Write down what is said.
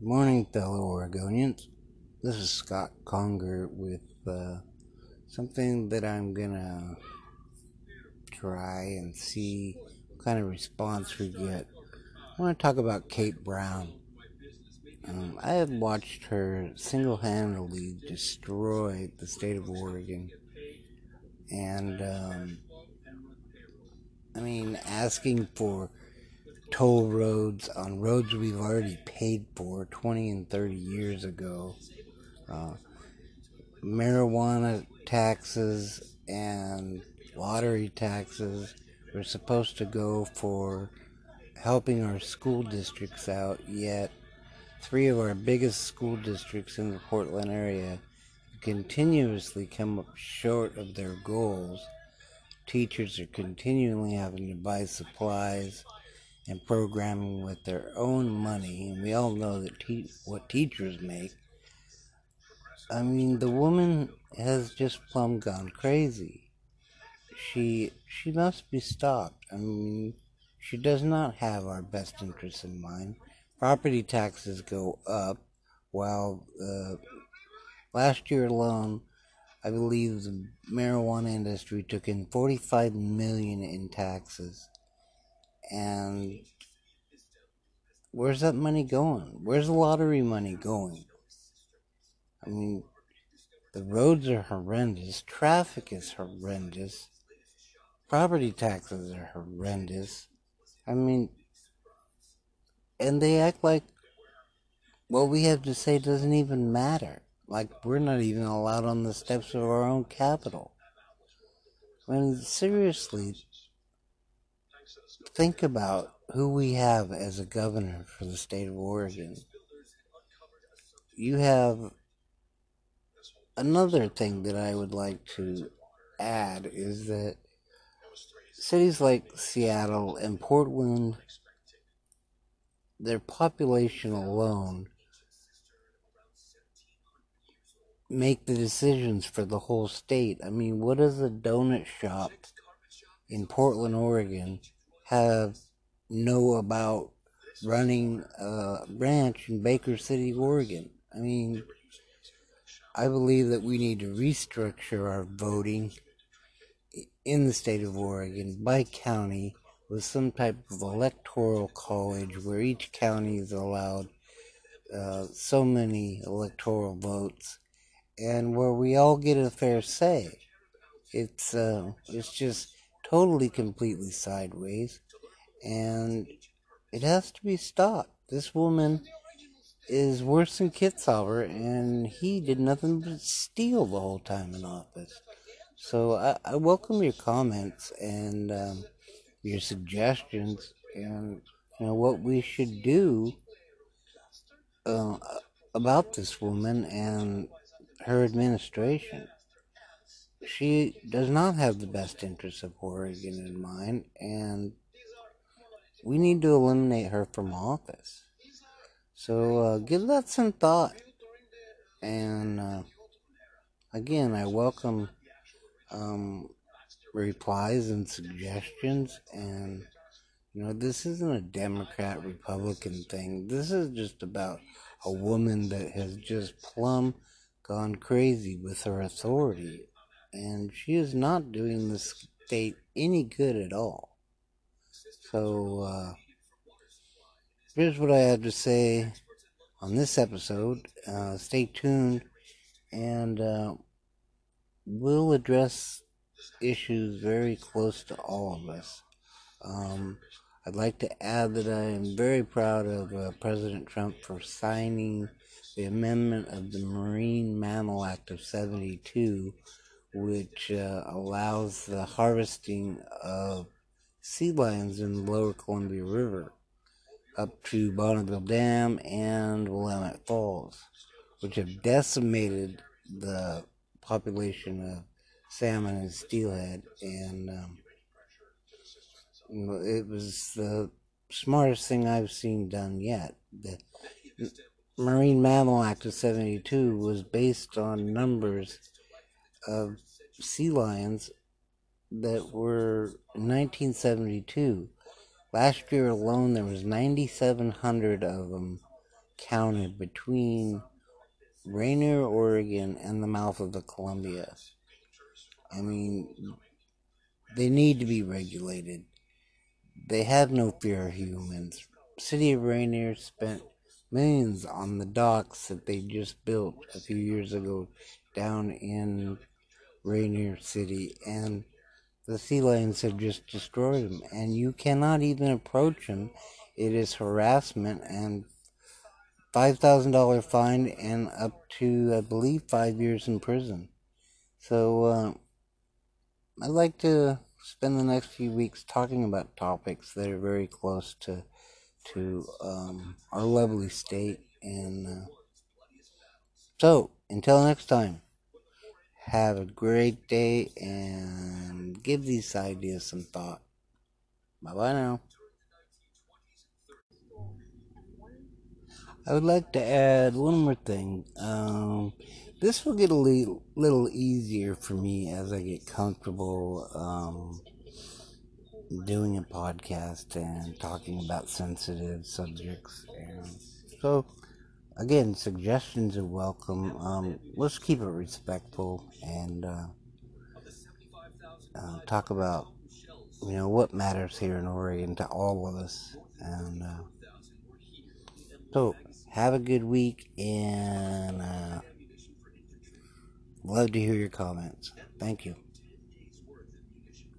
Morning, fellow Oregonians. This is Scott Conger with uh, something that I'm gonna try and see what kind of response we get. I want to talk about Kate Brown. Um, I have watched her single handedly destroy the state of Oregon. And, um, I mean, asking for toll roads on roads we've already paid for 20 and 30 years ago. Uh, marijuana taxes and lottery taxes were supposed to go for helping our school districts out, yet three of our biggest school districts in the Portland area continuously come up short of their goals. Teachers are continually having to buy supplies and programming with their own money, and we all know that te- what teachers make. I mean, the woman has just plumb gone crazy. She she must be stopped. I mean, she does not have our best interests in mind. Property taxes go up, while uh, last year alone, I believe the marijuana industry took in 45 million in taxes. And where's that money going? Where's the lottery money going? I mean, the roads are horrendous, traffic is horrendous, property taxes are horrendous. I mean, and they act like what we have to say doesn't even matter. Like we're not even allowed on the steps of our own capitol. I mean, seriously, think about who we have as a governor for the state of Oregon. You have another thing that I would like to add is that cities like Seattle and Portland, their population alone, make the decisions for the whole state. I mean, what does a donut shop in Portland, Oregon, have know about running a branch in Baker City, Oregon. I mean, I believe that we need to restructure our voting in the state of Oregon by county with some type of electoral college where each county is allowed uh, so many electoral votes and where we all get a fair say. It's uh, it's just totally, completely sideways, and it has to be stopped. This woman is worse than Kitzhaber, and he did nothing but steal the whole time in office. So I, I welcome your comments and um, your suggestions, and you know what we should do uh, about this woman and her administration she does not have the best interests of Oregon in mind, and we need to eliminate her from office. So uh, give that some thought. And uh, again, I welcome um, replies and suggestions. And, you know, this isn't a Democrat Republican thing. This is just about a woman that has just plumb gone crazy with her authority and she is not doing the state any good at all. So, uh, here's what I have to say on this episode. Uh, stay tuned, and uh, we'll address issues very close to all of us. Um, I'd like to add that I am very proud of uh, President Trump for signing the amendment of the Marine Mammal Act of 72 which uh, allows the harvesting of sea lions in the lower Columbia River up to Bonneville Dam and Willamette Falls, which have decimated the population of salmon and steelhead. And um, it was the smartest thing I've seen done yet. The Marine Mammal Act of 72 was based on numbers of sea lions that were 1972. Last year alone, there was 9,700 of them counted between Rainier, Oregon, and the mouth of the Columbia. I mean, they need to be regulated. They have no fear of humans. City of Rainier spent millions on the docks that they just built a few years ago down in Rainier City, and the sea lions have just destroyed them. And you cannot even approach them. It is harassment and $5,000 fine and up to, I believe, five years in prison. So, uh, I'd like to spend the next few weeks talking about topics that are very close to to um, our lovely state. And uh, so, until next time, have a great day and give these ideas some thought. Bye bye now. I would like to add one more thing. Um, this will get a little, little easier for me as I get comfortable um, doing a podcast and talking about sensitive subjects. And so, again, suggestions are welcome. Um, let's keep it respectful and uh, uh, talk about you know what matters here in Oregon to all of us. And uh, so, have a good week and uh, love to hear your comments. Thank you.